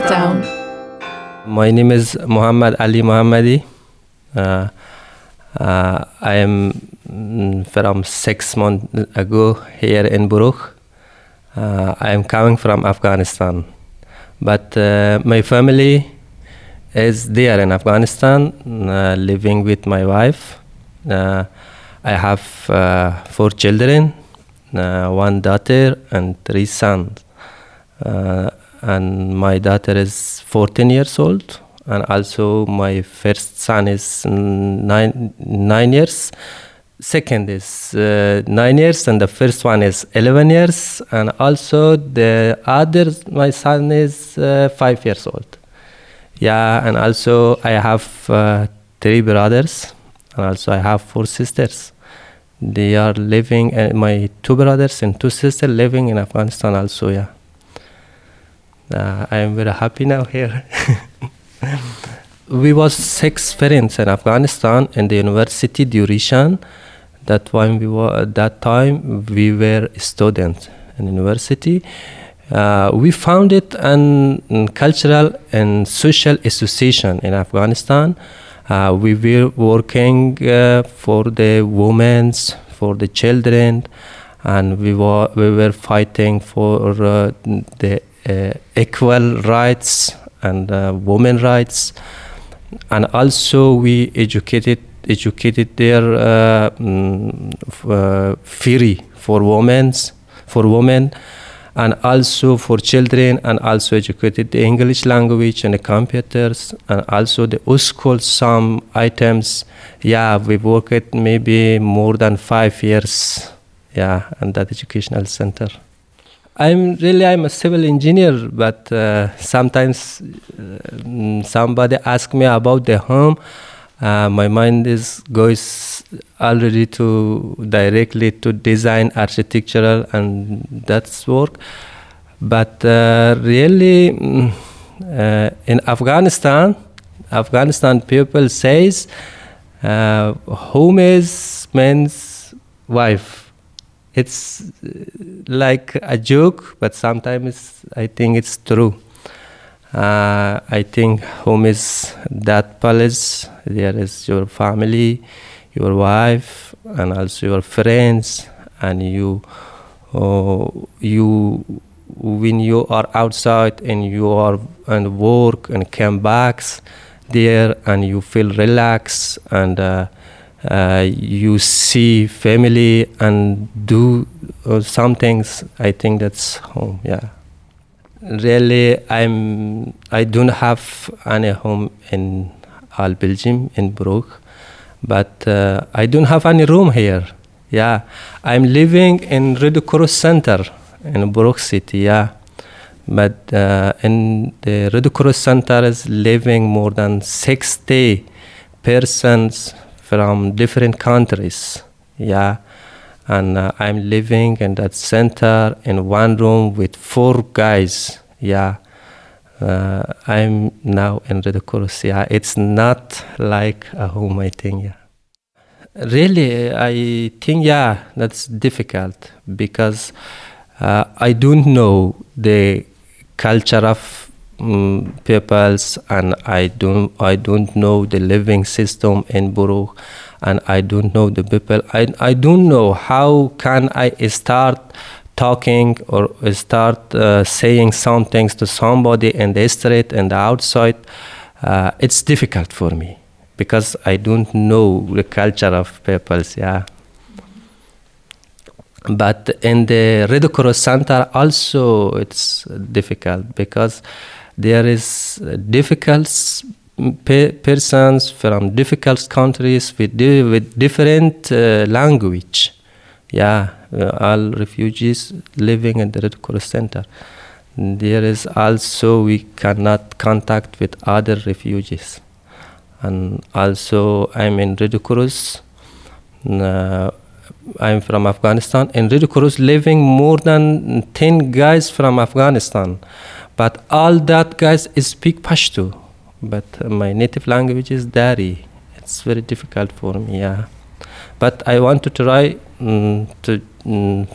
the town. My name is Muhammad Ali Muhammadi. Uh, uh, I am mm, from six months ago here in Brugge. Uh, I am coming from Afghanistan, but uh, my family is there in Afghanistan, uh, living with my wife. Uh, I have four children, one daughter and three sons. Uh, and my daughter is 14 years old, and also my first son is nine nine years. Second is uh, nine years, and the first one is 11 years, and also the other my son is uh, five years old. Yeah, and also I have uh, three brothers, and also I have four sisters. They are living, uh, my two brothers and two sisters living in Afghanistan also, yeah. Uh, I am very happy now here. we was six friends in Afghanistan in the university duration. That when we were at that time we were students in university. Uh, we founded an cultural and social association in Afghanistan. Uh, we were working uh, for the women's, for the children, and we were we were fighting for uh, the equal rights and uh, women rights, and also we educated educated their uh, mm, uh, free for women's for women and also for children and also educated the english language and the computers and also the school some items. Yeah we worked maybe more than five years. Yeah in that educational center i'm really i'm a civil engineer but uh, sometimes uh, somebody ask me about the home uh, my mind is goes already to directly to design architectural and that's work. But uh, really uh, in afghanistan afghanistan people says uh, home is man's wife it's uh, like a joke but sometimes i think it's true uh, I think home is that palace. There is your family, your wife, and also your friends, and you. Uh, you when you are outside and you are and work and come back there and you feel relaxed and uh, uh, you see family and do uh, some things. I think that's home. Yeah really i'm i don't have any home in all belgium in Brugge but uh, i don't have any room here yeah i'm living in red cross center in Brugge city yeah but uh, in the red cross center is living more than 60 persons from different countries yeah and uh, I'm living in that center in one room with four guys. Yeah, uh, I'm now in Red Cross. Yeah, it's not like a home. I think. Yeah, really, I think yeah, that's difficult because uh, I don't know the culture of um, peoples, and I don't I don't know the living system in Buru and I don't know the people. I, I don't know how can I start talking or start uh, saying some things to somebody in the street and the outside. Uh, it's difficult for me because I don't know the culture of peoples. Yeah. But in the Red Cross Center also it's difficult because there is difficult pe- persons from difficult countries with di- with different uh, language. Yeah, uh, all refugees living in the Red Cross Center. There is also we cannot contact with other refugees, and also I'm in Red Cross. Uh, I'm from Afghanistan. In Red Cross, living more than ten guys from Afghanistan, but all that guys speak Pashto but my native language is Dari. It's very difficult for me, yeah. But I want to try mm, to mm,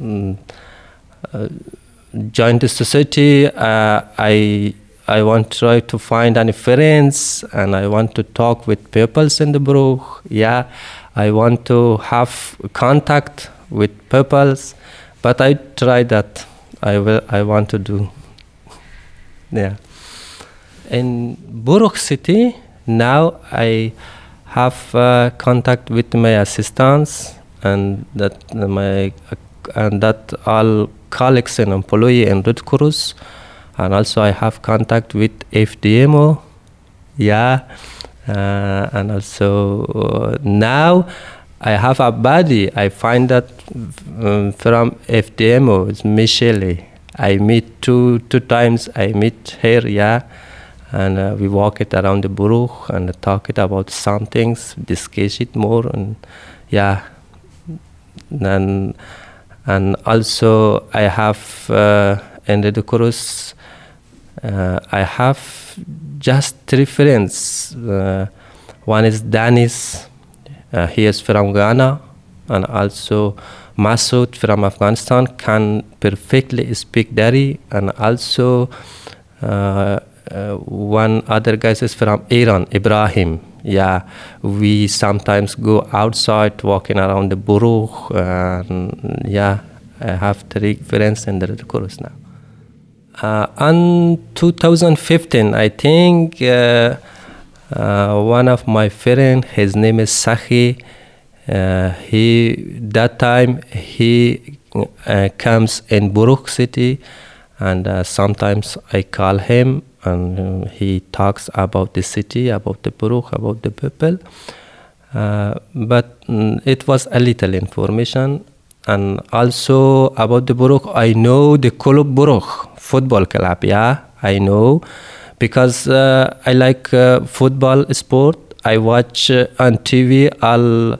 mm, uh, join the society. Uh, I I want to try to find any friends and I want to talk with people in the Brugge. Yeah, I want to have contact with people, but I try that. I will. I want to do. Yeah. In Brugge city now I have uh, contact with my assistants and that my and that all colleagues and employee and Red Cross and also I have contact with FDMO. Yeah, uh, and also uh, now I have a buddy. I find that um, from FDMO, it's Michelle. I meet two two times. I meet her. Yeah, and uh, we walk it around the Brugge and talk it about some things, discuss it more, and yeah, and and also I have uh, in the course. uh, I have just three friends. Uh, one is Danis, uh, he is from Ghana, and also Masoud from Afghanistan can perfectly speak Dari, and also uh, uh, one other guy is from Iran, Ibrahim. Yeah, we sometimes go outside walking around the Brugge, and yeah, I have three friends in the Red Cross now. Uh, in 2015, I think uh, uh, one of my friends, his name is Sahi, uh, he that time he uh, comes in Brugge city, and uh, sometimes I call him and he talks about the city, about the Brugge, about the people. but mm, it was a little information and also about the Brugge, I know the Club Brugge football club. Yeah, I know because uh, I like uh, football sport. I watch uh, on TV all uh,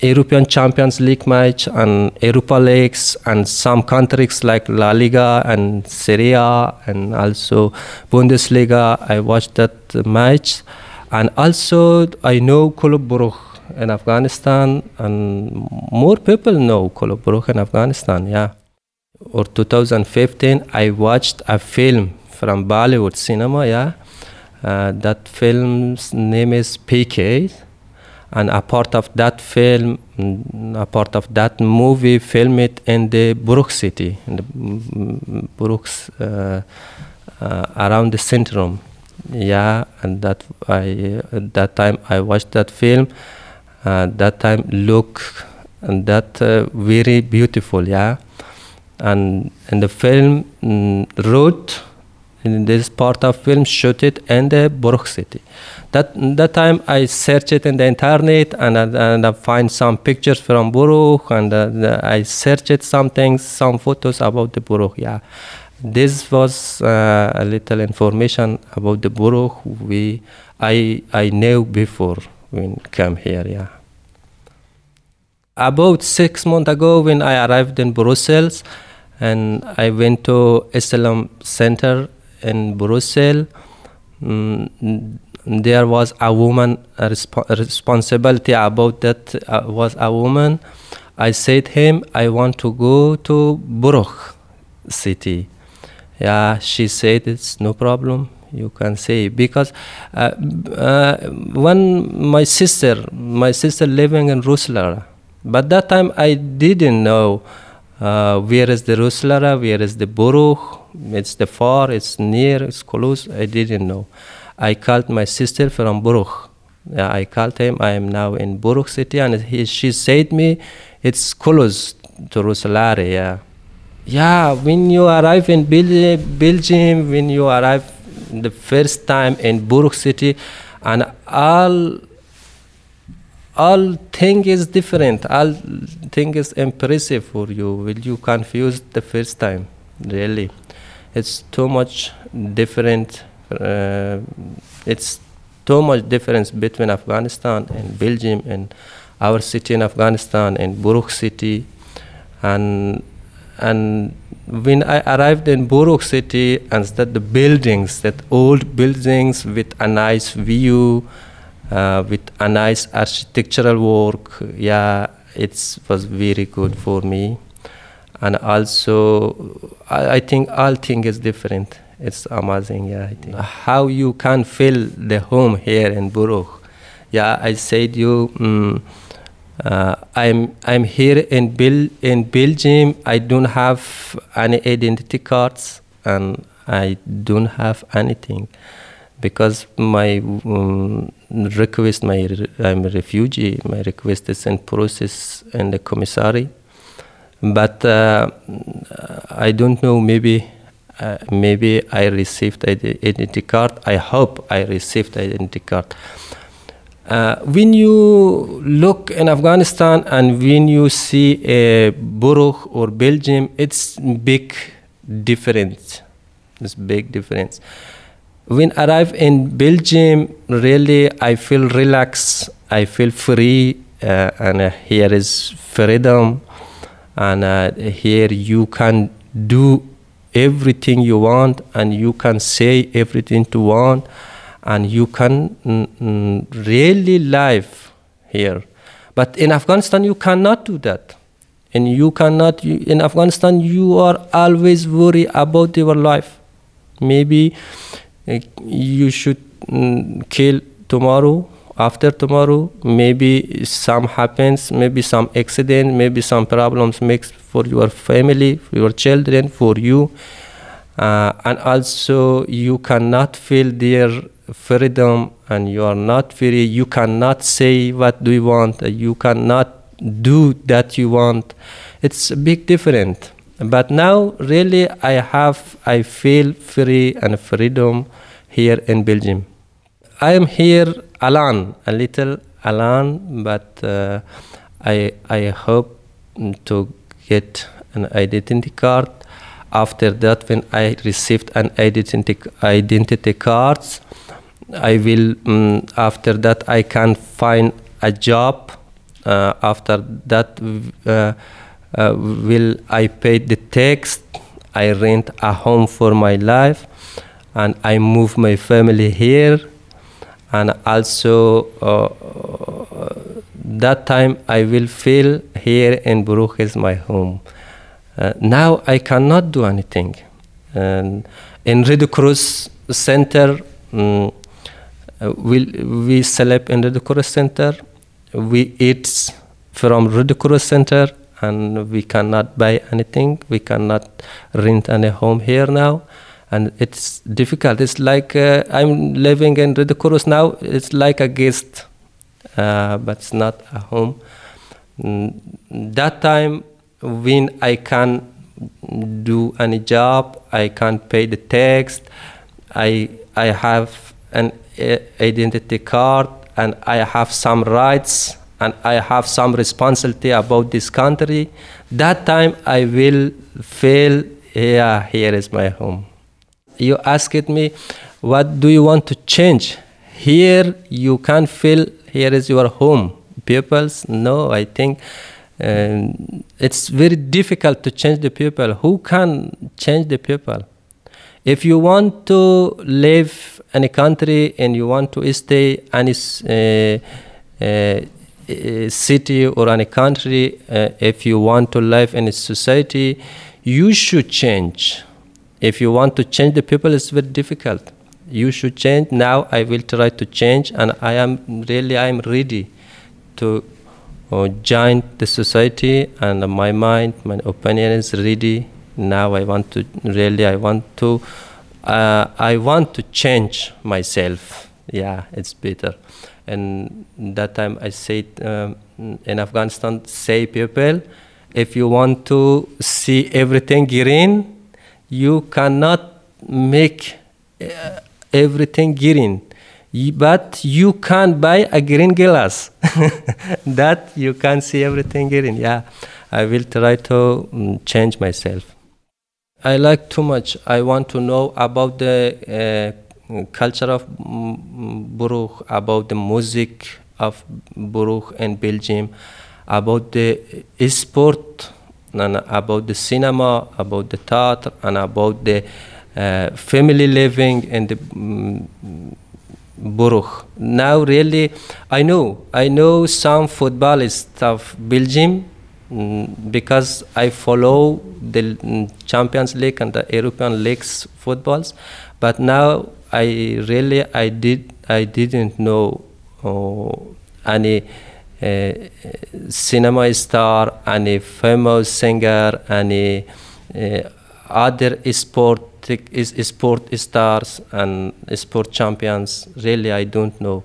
European Champions League match and Europa Leagues and some countries like La Liga and Serie A and also Bundesliga. I watched that match and also I know Brugge in Afghanistan, and more people know Club Brugge in Afghanistan. Yeah. Or 2015, I watched a film from Bollywood cinema. Yeah, uh, that film's name is PK, and a part of that film, a part of that movie, film it in the Brugge city, in the Brugge's uh, uh, around the centrum. Yeah, and that I at that time I watched that film uh, that time look and that uh, very beautiful yeah and in the film mm, wrote in this part of film shoot it in the Brugge city that that time I searched it in the internet and, and I find some pictures from Brugge and uh, I searched some things some photos about the Brugge yeah this was uh, a little information about the Brugge we I I knew before when come here, yeah. About six months ago, when I arrived in Brussels, and I went to Islam Center in Brussels, mm, there was a woman a resp- responsibility about that uh, was a woman. I said him, I want to go to Brugge city. Yeah, she said it's no problem you can say because uh, uh, when my sister my sister living in Roeselare but that time I didn't know uh, where is the Roeselare where is the Brugge it's the far it's near it's close I didn't know I called my sister from yeah, I called him. I am now in Brugge city and he, she said me it's close to Roeselare yeah yeah when you arrive in Belgium when you arrive the first time in Brugge city and all all thing is different. All thing is impressive for you. Will you confuse the first time? Really? It's too much different it's too much difference between afghanistan and belgium and our city in afghanistan and Brugge city and and when I arrived in Brugge city and that the buildings, that old buildings with a nice view, uh, with a nice architectural work, yeah, it was very good for me. and also I, I think all thing is different. It's amazing, yeah. I think how you can feel the home here in Brugge. Yeah, I said you. Um, uh, I'm I'm here in Bel in Belgium. I don't have any identity cards and I don't have anything because my um, request, my I'm a refugee. My request is in process in the commissary, but uh, I don't know. Maybe uh, maybe I received identity card. I hope I received identity card. Uh, when you look in Afghanistan and when you see a Brugge or Belgium, it's big difference. It's big difference. When I arrive in Belgium, really I feel relaxed. I feel free, uh, and here is freedom, and uh, here you can do everything you want, and you can say everything you want and you can mm, really live here. But in Afghanistan, you cannot do that. And you cannot, you, in Afghanistan, you are always worried about your life. Maybe uh, you should mm, kill tomorrow, after tomorrow, maybe some happens, maybe some accident, maybe some problems makes for your family, for your children, for you. Uh, and also you cannot feel their freedom and you are not free. You cannot say what do you want. You cannot do that you want. It's a big difference. But now really i have i feel free and freedom here in belgium. I am here alone a little alone but uh, i i hope to get an identity card after that when i received an identity identity cards I will um, after that I can find a job. Uh, after that, uh, uh, will I pay the tax? I rent a home for my life, and I move my family here, and also uh, that time I will feel here in Brugge is my home. Uh, now I cannot do anything. And in Red Cross Center. Um, uh, we, we sleep in the Cross Center. We eat from Red Cross Center, and we cannot buy anything. We cannot rent any home here now, and it's difficult. It's like uh, I'm living in Red Cross now. It's like a guest, uh, but it's not a home. That time when I can do any job, I can pay the tax. I I have an identity card and I have some rights and I have some responsibility about this country, that time I will feel, yeah, here is my home. You asked me, what do you want to change? Here you can feel, here is your home. Peoples, no, I think um, it's very difficult to change the people. Who can change the people? If you want to live in a country and you want to stay any uh, uh, city or any country, uh, if you want to live in a society, you should change. If you want to change the people, it's very difficult. You should change. Now I will try to change, and I am really I am ready to uh, join the society, and my mind, my opinion is ready now i want to really i want to uh, i want to change myself yeah it's better and that time i said um, in afghanistan say people if you want to see everything green you cannot make uh, everything green. But you can buy a green glass. That you can see everything green. Yeah i will try to um, change myself. I like too much. I want to know about the uh, culture of Brugge, about the music of Brugge and Belgium, about the sport, and about the cinema, about the theater, and about the uh, family living in the um. Now, really, I know, I know some footballists of Belgium mm, because I follow the mm, Champions League and the European leagues footballs, but now I really I did I didn't know uh, any cinema star, any famous singer, any uh, other sport is sport stars and sport champions. Really, I don't know,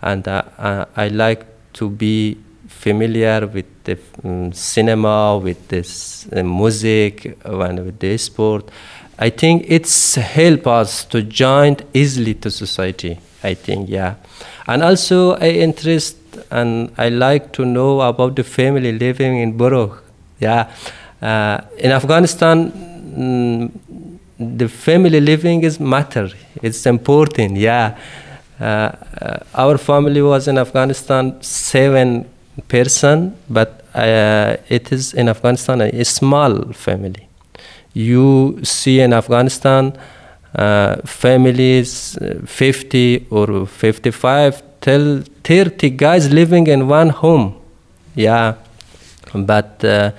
and uh, I like to be familiar with the um, cinema, with this uh, music, and with the sport. I think it's help us to join easily to society. I think, yeah, and also I interest and I like to know about the family living in Brugge. Yeah, uh, in Afghanistan, mm, the family living is matter. It's important. Yeah, uh, our family was in Afghanistan seven person, but uh, it is in Afghanistan a, small family. You see in Afghanistan uh, families uh, 50 or 55 till 30 guys living in one home. Yeah, but uh,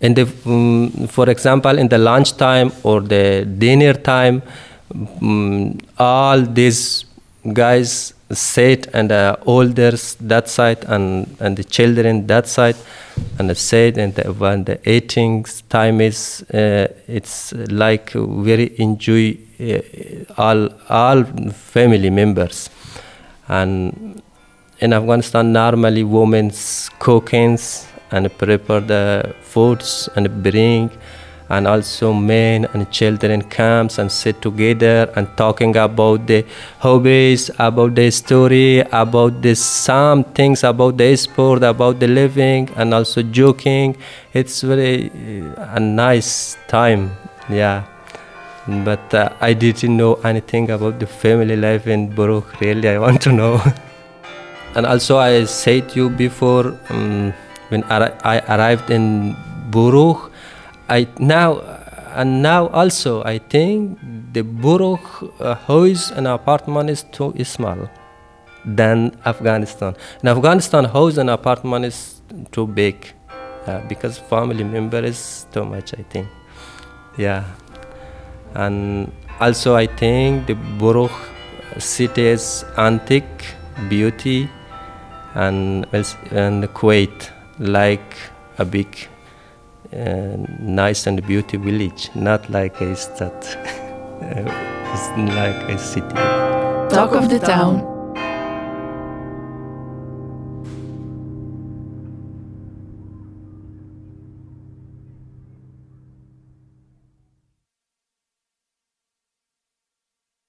in the, um, for example, in the lunch time or the dinner time, um, all these guys sit and the elders that side and, and the children that side and the sit and the, when the eating time is uh, it's like very enjoy uh, all all family members and in Afghanistan normally women's cookings and prepare the foods and bring and also men and children comes and sit together and talking about the hobbies about the story about the some things about the sport about the living and also joking. It's very uh, a nice time yeah but uh, i didn't know anything about the family life in Brugge really i want to know and also i said to you before um, when I arrived in Brugge, I now and now also I think the Brugge uh, house and apartment is too small than Afghanistan. In Afghanistan, house and apartment is too big uh, because family member is too much. I think, yeah, and also I think the Brugge city's antique beauty and and Kuwait like a big, uh, nice and beautiful village, not like a state, it's like a city. Talk of the town.